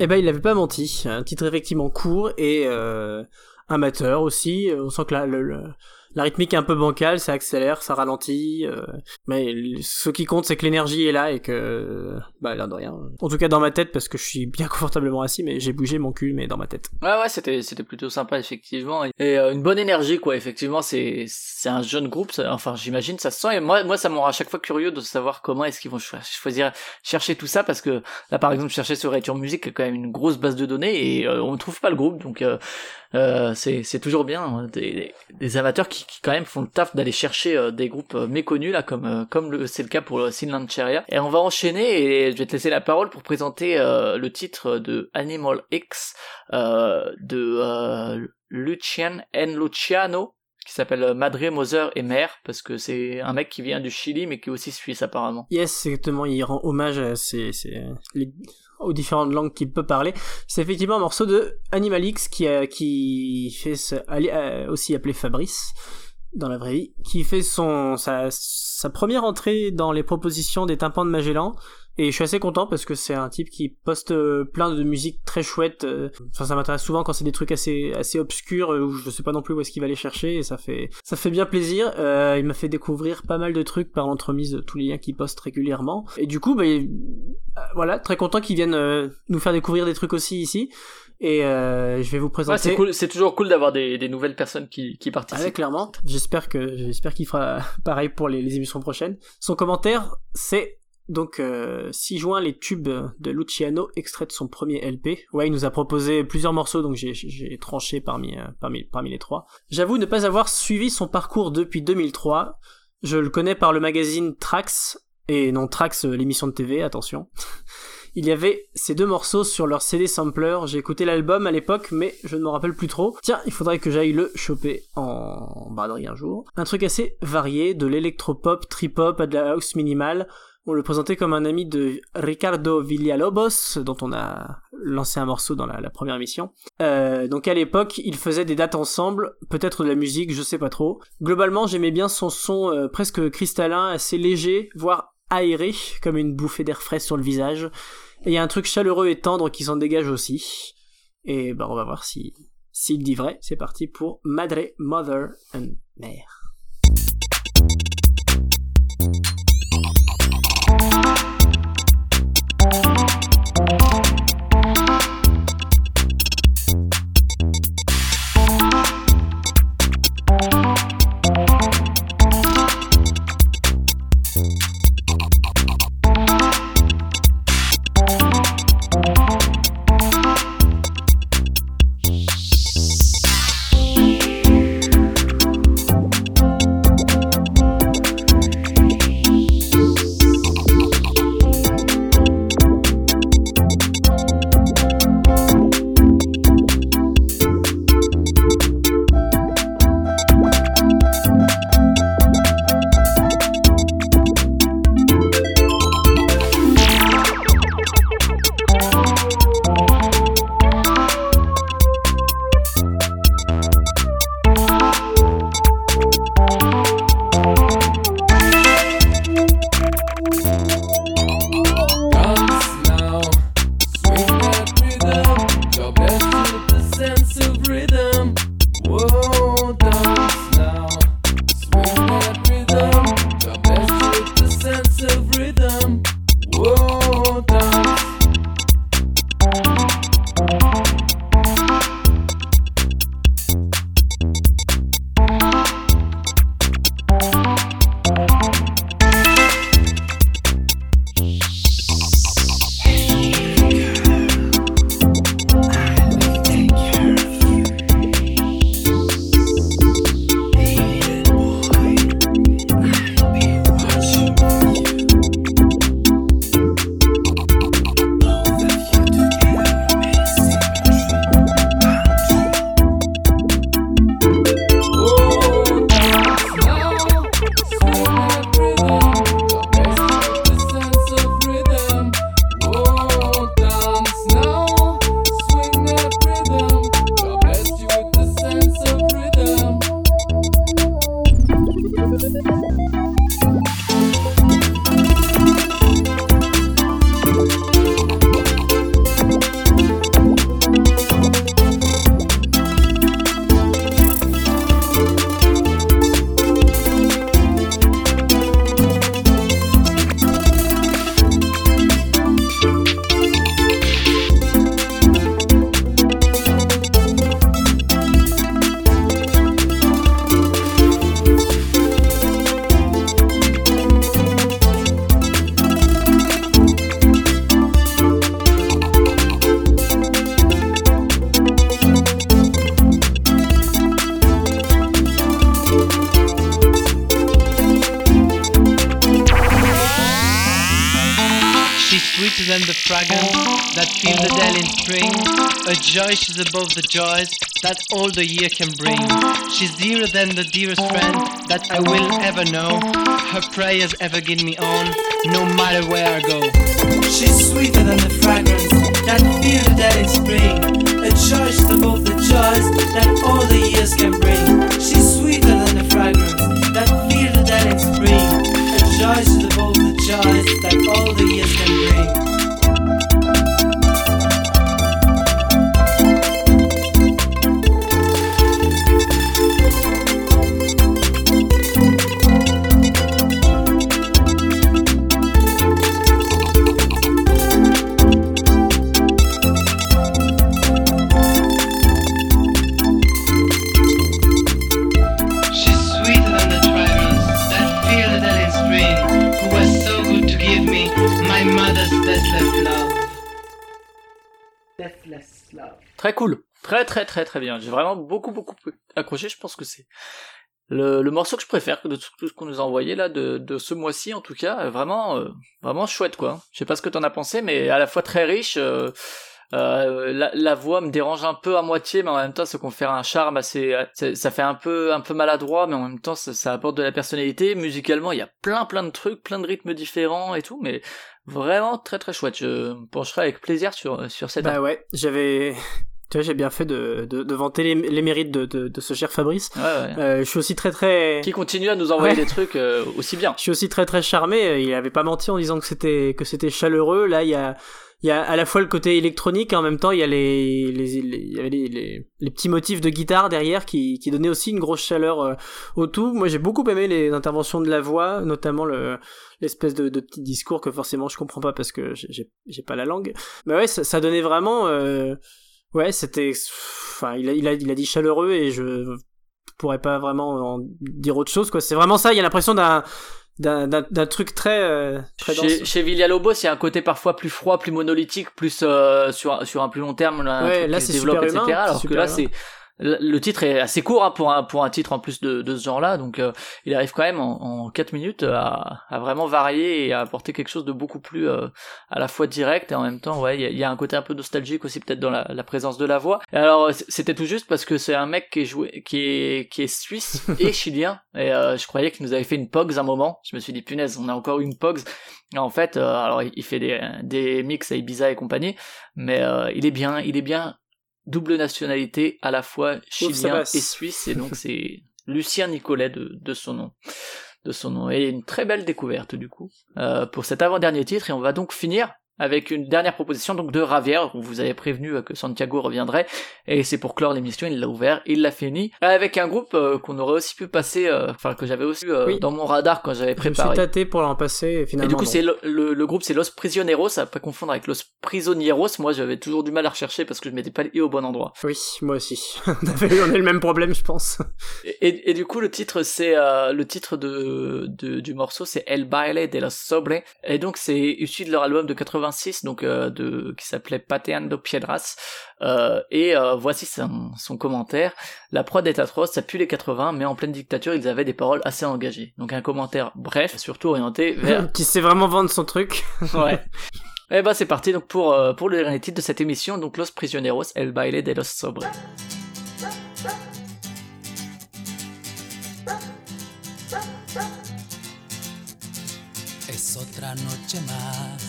Ben, il n'avait pas menti. Un titre effectivement court et euh, amateur aussi. On sent que la, la rythmique est un peu bancale, ça accélère, ça ralentit, euh, mais ce qui compte c'est que l'énergie est là et que bah là de rien. En tout cas dans ma tête parce que je suis bien confortablement assis, mais j'ai bougé mon cul mais dans ma tête. Ouais ouais c'était c'était plutôt sympa effectivement et euh, une bonne énergie quoi effectivement c'est c'est un jeune groupe enfin j'imagine ça se sent et moi moi ça m'aura à chaque fois curieux de savoir comment est-ce qu'ils vont choisir chercher tout ça parce que là par exemple chercher sur Retour Music qui est quand même une grosse base de données et euh, on ne trouve pas le groupe donc euh, c'est toujours bien hein, des, des amateurs qui, qui, quand même font le taf d'aller chercher euh, des groupes euh, méconnus là comme comme c'est le cas pour Sinland Cheria et on va enchaîner et je vais te laisser la parole pour présenter le titre de Animal X de Lucien N Luciano qui s'appelle Madre, Mother et Mère, parce que c'est un mec qui vient du Chili, mais qui est aussi suisse apparemment. Yes, exactement, il rend hommage à ces, ces les, aux différentes langues qu'il peut parler. C'est effectivement un morceau de Animalix qui, a, qui fait euh, aussi appelé Fabrice dans la vraie vie, qui fait son sa, sa première entrée dans les propositions des tympans de Magellan et je suis assez content parce que c'est un type qui poste euh, plein de musique très chouette. Euh. Enfin, ça m'intéresse souvent quand c'est des trucs assez assez obscurs où je sais pas non plus où est-ce qu'il va les chercher et ça fait ça fait bien plaisir. Euh, il m'a fait découvrir pas mal de trucs par l'entremise de tous les liens qu'il poste régulièrement. Et du coup, bah, voilà, très content qu'il vienne nous faire découvrir des trucs aussi ici. Et je vais vous présenter. c'est cool, c'est toujours cool d'avoir des, des, nouvelles personnes qui, qui participent. Ouais, clairement. J'espère que j'espère qu'il fera pareil pour les, les émissions prochaines. Son commentaire, c'est donc 6 euh, juin, les tubes de Luciano, extrait de son premier LP. Ouais, il nous a proposé plusieurs morceaux, donc j'ai tranché parmi, euh, parmi, parmi les trois. J'avoue ne pas avoir suivi son parcours depuis 2003. Je le connais par le magazine Trax, et non Trax, euh, l'émission de TV, attention. il y avait ces deux morceaux sur leur CD sampler. J'ai écouté l'album à l'époque, mais je ne me rappelle plus trop. Tiens, il faudrait que j'aille le choper en braderie un jour. Un truc assez varié, de l'électropop, trip-hop à de la house minimale on le présentait comme un ami de Ricardo Villalobos, dont on a lancé un morceau dans la, première émission. Euh, donc à l'époque, ils faisaient des dates ensemble, peut-être de la musique, je sais pas trop. Globalement, j'aimais bien son son euh, presque cristallin, assez léger, voire aéré, comme une bouffée d'air frais sur le visage. Et il y a un truc chaleureux et tendre qui s'en dégage aussi. Et ben on va voir si s'il dit vrai. C'est parti pour Madre, Mother and Mère. Above the joys that all the year can bring. She's dearer than the dearest friend that I will ever know. Her prayers ever give me on, no matter where I go. She's sweeter than the fragrance that the dell in spring. A she's above the joys that all the years can bring. She's sweeter than the fragrance Très cool. Très très très très bien. J'ai vraiment beaucoup beaucoup accroché. Je pense que c'est le, le morceau que je préfère de tout ce qu'on nous a envoyé là de, de ce mois-ci en tout cas. Euh, Vraiment euh, vraiment chouette quoi. Je sais pas ce que t'en as pensé, mais à la fois très riche. euh, euh, la, la voix me dérange un peu à moitié, mais en même temps, ça confère un charme assez. ça- Ça fait un peu un peu maladroit, mais en même temps, ça, ça apporte de la personnalité. Musicalement, il y a plein plein de trucs, plein de rythmes différents et tout, mais vraiment très très chouette. Je me pencherai avec plaisir sur sur cette. Bah ouais, j'avais. Tu vois, j'ai bien fait de, de, de vanter les, les mérites de, de, de ce cher Fabrice. Ouais, ouais. Euh, je suis aussi très très. Qui continue à nous envoyer Ouais. des trucs euh, aussi bien. Je suis aussi très très charmé. Il avait pas menti en disant que c'était que c'était chaleureux. Là, il y a il y a à la fois le côté électronique et en même temps il y a les les les, les, les, les petits motifs de guitare derrière qui qui donnaient aussi une grosse chaleur euh, au tout. Moi, j'ai beaucoup aimé les interventions de la voix, notamment le l'espèce de, de petit discours que forcément je comprends pas parce que j'ai- j'ai j'ai pas la langue. Mais ouais, ça, ça donnait vraiment euh, ouais, c'était enfin il a il a il a dit chaleureux et je pourrais pas vraiment en dire autre chose quoi. C'est vraiment ça, il y a l'impression d'un d'un truc très euh, très dense. Chez, chez Villalobos, il y a un côté parfois plus froid, plus monolithique, plus euh, sur sur un plus long terme, là, Ouais, là, c'est super etc. humain, Alors que là, c'est le titre est assez court hein, pour un pour un titre en plus de, de ce genre-là, donc euh, il arrive quand même en, en 4 minutes à, à vraiment varier et à apporter quelque chose de beaucoup plus euh, à la fois direct et en même temps, ouais, il y y a un côté un peu nostalgique aussi peut-être dans la, la présence de la voix. Et alors c'était tout juste parce que c'est un mec qui est joué, qui est qui est suisse et chilien et euh, je croyais qu'il nous avait fait une Pogs un moment. Je me suis dit punaise, on a encore une Pogs. Et en fait, euh, alors il il fait des des mix à Ibiza et compagnie, mais euh, il est bien, il est bien double nationalité à la fois chilien et suisse et donc c'est Lucien Nicolet de, de son nom de son nom. Et une très belle découverte du coup euh, pour cet avant-dernier titre et on va donc finir avec une dernière proposition donc de Ravière où vous avez prévenu euh, que Santiago reviendrait et c'est pour clore l'émission il l'a ouvert il l'a fini avec un groupe euh, qu'on aurait aussi pu passer euh, enfin que j'avais aussi euh, Oui. dans mon radar quand j'avais Je me suis préparé tâté pour l'en passer et et finalement. du coup, c'est le, le, le groupe, c'est Los Prisioneros, à pas confondre avec Los Prisioneros. Moi, j'avais toujours du mal à rechercher parce que je m'étais pas lié au bon endroit. Oui, moi aussi. on, avait, on a eu le même problème, je pense. Et, et, et du coup, le titre, c'est euh, le titre de, de du morceau, c'est El Baile de los Sobre. Et donc, c'est issu de leur album de 86, donc euh, de qui s'appelait Pateando Piedras. Euh, et euh, voici son, son commentaire. La prod est atroce, ça pue les 80, mais en pleine dictature, ils avaient des paroles assez engagées. Donc un commentaire bref, surtout orienté vers Qui sait vraiment vendre son truc. ouais. Et bah c'est parti donc pour euh, pour le dernier titre de cette émission donc Los Prisioneros El Baile de los Sobre. Es otra noche más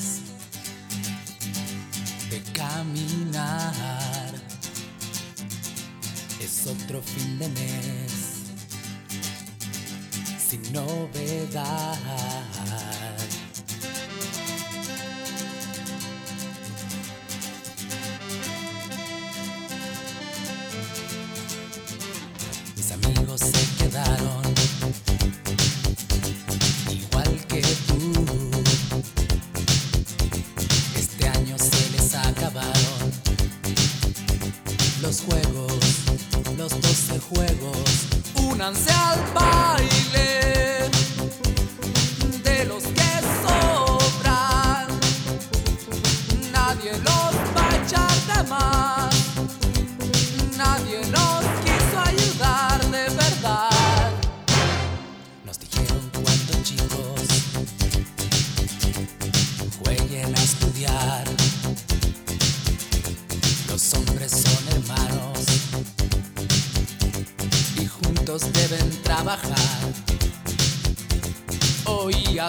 caminar. Es otro fin de mes sin novedad. Mis amigos se quedaron los 12 juegos. Únanse al baile de los que sobran. Nadie los va a echar de más.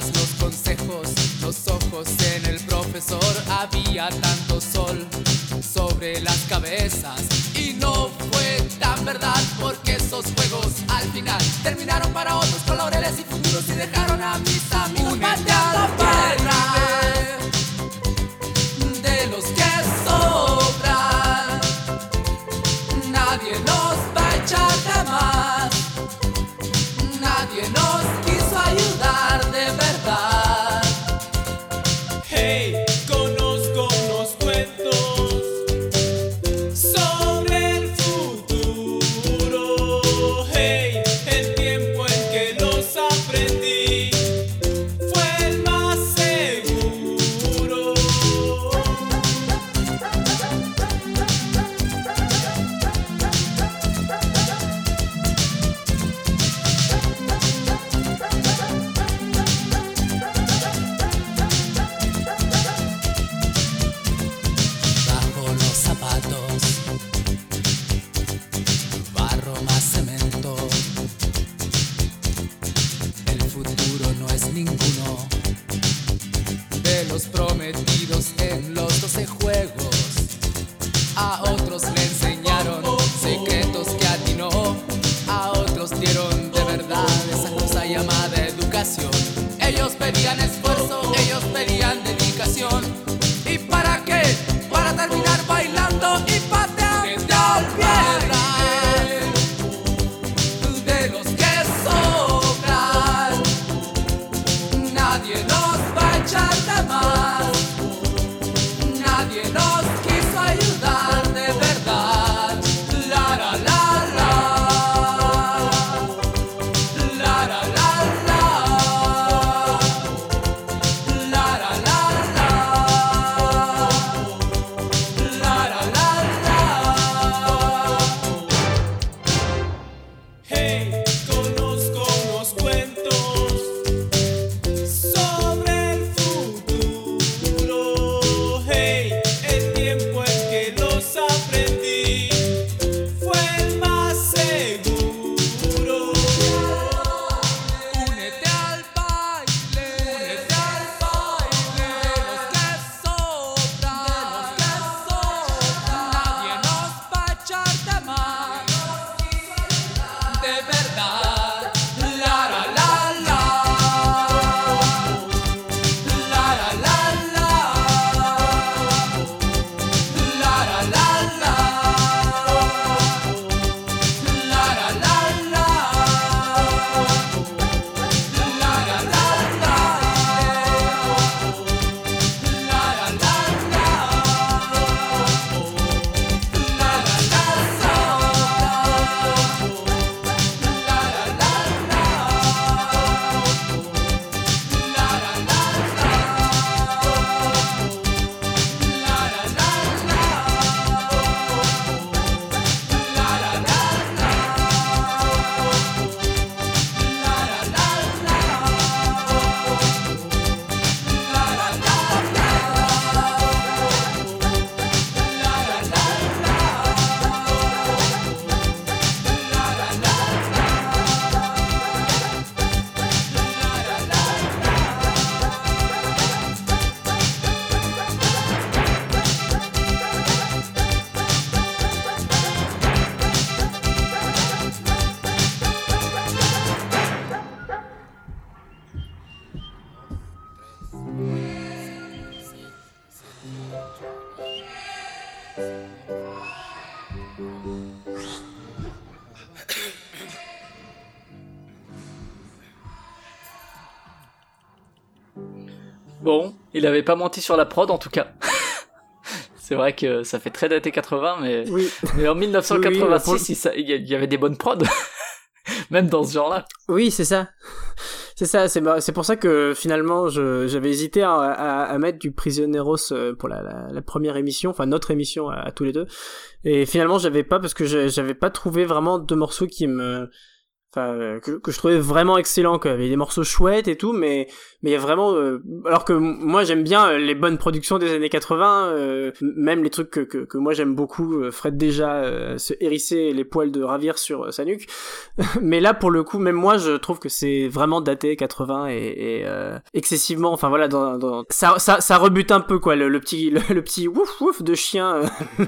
los consejos, los ojos en el profesor. Había tanto sol sobre las cabezas y no fue tan verdad porque esos juegos al final terminaron para otros. il avait pas menti sur la prod en tout cas. C'est vrai que ça fait très daté 80, mais, oui. en 1986, il y avait des bonnes prods, même dans ce genre-là. Oui, c'est ça. C'est ça, c'est pour ça que finalement j'avais hésité à, mettre du Prisioneros euh, pour la, première émission, enfin notre émission à, tous les deux. Et finalement j'avais pas parce que j'avais pas trouvé vraiment de morceaux qui me enfin euh, que, que je trouvais vraiment excellent quoi. Il y avait des morceaux chouettes et tout, mais mais il y a vraiment euh, alors que moi j'aime bien euh, les bonnes productions des années 80, euh, même les trucs que que, que moi j'aime beaucoup. euh, Fred déjà euh, se hérisser les poils de ravir sur sa nuque, mais là pour le coup même moi je trouve que c'est vraiment daté 80 et, et euh, excessivement. Enfin voilà, dans, dans... Ça, ça ça rebute un peu quoi le, le petit le, le petit ouf ouf de chien.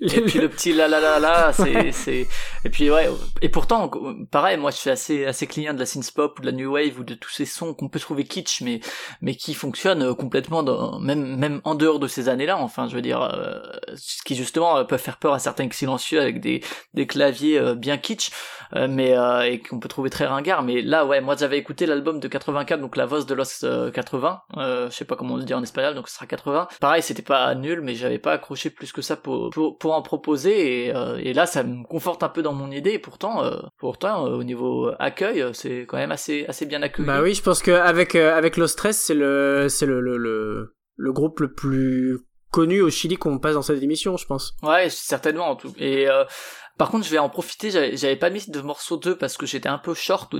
Et puis le petit la la la la, c'est c'est et puis ouais et pourtant pareil moi je suis assez assez client de la synth pop ou de la new wave ou de tous ces sons qu'on peut trouver kitsch mais mais qui fonctionnent euh, complètement dans, même même en dehors de ces années-là. Enfin je veux dire euh, ce qui justement euh, peuvent faire peur à certains silencieux avec des des claviers euh, bien kitsch mais et qu'on peut trouver très ringard. Mais là ouais moi j'avais écouté l'album de 84 donc la voix de Los euh, 80 euh, je sais pas comment on le dit en espagnol donc ce sera 80 pareil c'était pas nul mais j'avais pas accroché plus que ça pour pour, pour en proposer et, et là ça me conforte un peu dans mon idée. Et pourtant pourtant au niveau accueil euh, c'est quand même assez assez bien accueilli Bah oui, je pense qu'avec euh, avec Los Stress, c'est le c'est le, le le le groupe le plus connu au Chili qu'on passe dans cette émission, je pense. Ouais, certainement en tout. Et euh, par contre, je vais en profiter. J'avais pas mis de morceau 2 parce que j'étais un peu short,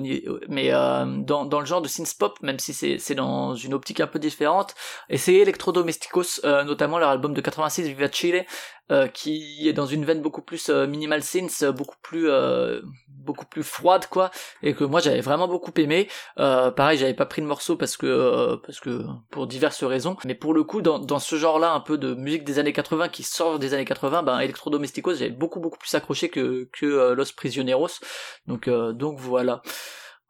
mais euh, dans dans le genre de synth pop, même si c'est c'est dans une optique un peu différente. Essayez Electrodomesticos, euh, notamment leur album de 86 Viva Chile, euh, qui est dans une veine beaucoup plus euh, minimal synth, euh, beaucoup plus euh, beaucoup plus froide quoi, et que moi j'avais vraiment beaucoup aimé. Euh, pareil, j'avais pas pris le morceau parce que euh, parce que pour diverses raisons, mais pour le coup dans dans ce genre-là un peu de musique des années 80 qui sort des années 80, ben Electrodomesticos j'avais beaucoup beaucoup plus accroché que que Los Prisioneros. Donc euh, donc voilà.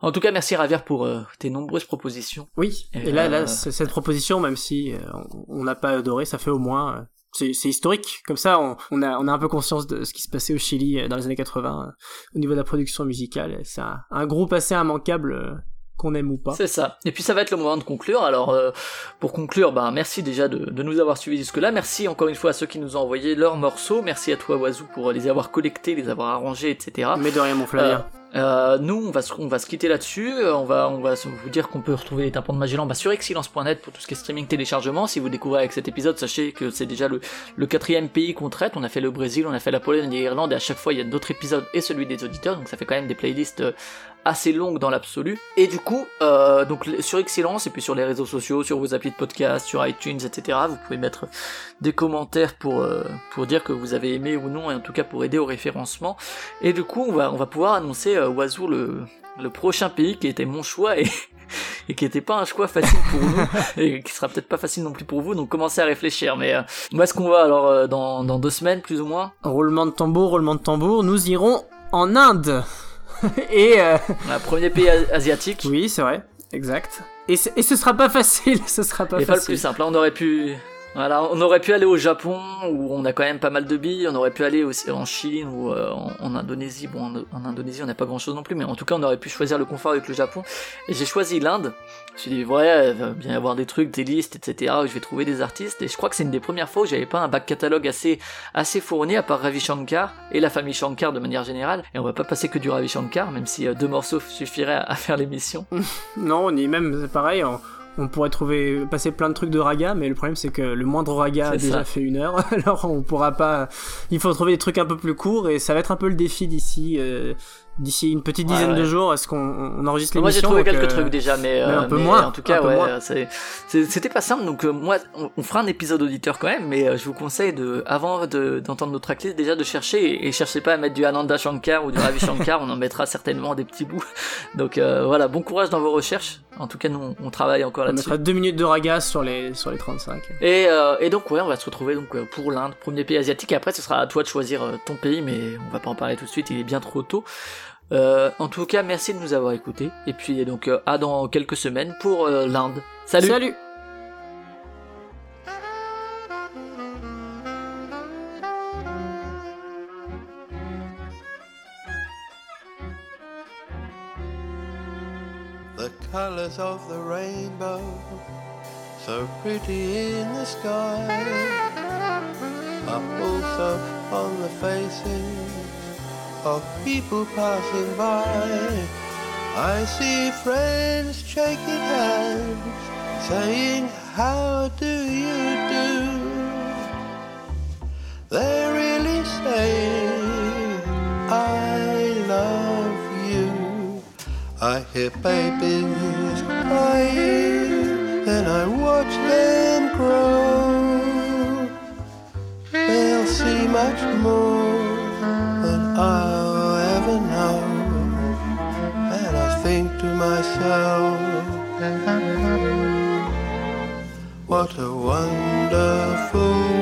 En tout cas, merci Ravière pour euh, tes nombreuses propositions. Oui. Et Et, là, euh, là, cette proposition, même si euh, on- on n'a pas adoré, ça fait au moins. Euh, c'est historique. Comme ça, on, on a on a un peu conscience de ce qui se passait au Chili euh, dans les années 80 euh, au niveau de la production musicale. C'est un, un groupe assez immanquable. Euh, qu'on aime ou pas. C'est ça. Et puis ça va être le moment de conclure. Alors euh, pour conclure, ben merci déjà de, de nous avoir suivis jusque là. Merci encore une fois à ceux qui nous ont envoyé leurs morceaux. Merci à toi Oazou pour les avoir collectés, les avoir arrangés, etc. Mais de rien, mon Flavien. Euh, nous, on va, se, on va se quitter là-dessus. Euh, On va, on va vous dire qu'on peut retrouver les tympans de Magellan bah, sur excellence.net pour tout ce qui est streaming téléchargement. Si vous découvrez avec cet épisode, sachez que c'est déjà le, le quatrième pays qu'on traite. On a fait le Brésil, on a fait la Pologne et l'Irlande, et à chaque fois il y a d'autres épisodes et celui des auditeurs. Donc ça fait quand même des playlists euh, assez longues dans l'absolu. Et du coup, euh, donc sur Excellence et puis sur les réseaux sociaux, sur vos applis de podcast, sur iTunes, etc. Vous pouvez mettre des commentaires pour euh, pour dire que vous avez aimé ou non, et en tout cas pour aider au référencement. Et du coup, on va, on va pouvoir annoncer euh, Oazou le, le prochain pays qui était mon choix et, et qui était pas un choix facile pour nous et qui sera peut-être pas facile non plus pour vous. Donc commencez à réfléchir. Mais euh, où est-ce qu'on va alors euh, dans, dans deux semaines plus ou moins? Roulement de tambour, roulement de tambour. Nous irons en Inde. Et euh, Un premier pays asiatique. oui, c'est vrai, exact. Et, et ce sera pas facile, ce sera pas et pas le facile. plus simple. Là, on aurait pu. Voilà, on aurait pu aller au Japon où on a quand même pas mal de billes. On aurait pu aller aussi en Chine ou euh, en, en Indonésie. Bon, en, en Indonésie, on n'a pas grand chose non plus, mais en tout cas, on aurait pu choisir le confort avec le Japon. Et j'ai choisi l'Inde. Je me suis dit, ouais, il va bien y avoir des trucs, des listes, etc. où je vais trouver des artistes. Et je crois que c'est une des premières fois où j'avais pas un bac catalogue assez, assez fourni, à part Ravi Shankar et la famille Shankar de manière générale. Et on va pas passer que du Ravi Shankar, même si euh, deux morceaux suffiraient à, à faire l'émission. Non, on est même c'est pareil. On, on pourrait trouver passer plein de trucs de raga, mais le problème c'est que le moindre raga a déjà ça. fait une heure. Alors on pourra pas. Il faut trouver des trucs un peu plus courts et ça va être un peu le défi d'ici euh, d'ici une petite dizaine ouais. de jours. Est-ce qu'on on enregistre Moi j'ai l'émission trouvé quelques euh, trucs déjà, mais, mais euh, un peu mais moins, En tout cas, un ouais, c'était pas simple. Donc euh, moi, on, on fera un épisode auditeur quand même, mais euh, je vous conseille de, avant de- d'entendre notre tracklist, déjà de chercher et, et cherchez pas à mettre du Ananda Shankar ou du Ravi Shankar. on en mettra certainement des petits bouts. Donc euh, voilà, bon courage dans vos recherches. En tout cas, nous on, on travaille encore On là-dessus. mettra deux minutes de raga sur les sur les 35. Et, euh, et donc ouais, on va se retrouver donc euh, pour l'Inde, premier pays asiatique. Et après, ce sera à toi de choisir euh, ton pays, mais on va pas en parler tout de suite. Il est bien trop tôt. Euh, en tout cas, merci de nous avoir écoutés. Et puis donc à dans quelques semaines pour euh, l'Inde. Salut. Salut. Colors of the rainbow, so pretty in the sky, are also on the faces of people passing by. I see friends shaking hands, saying, How do you do? They're really saying, hear babies crying, then I watch them grow. They'll see much more than I'll ever know. And I think to myself, what a wonderful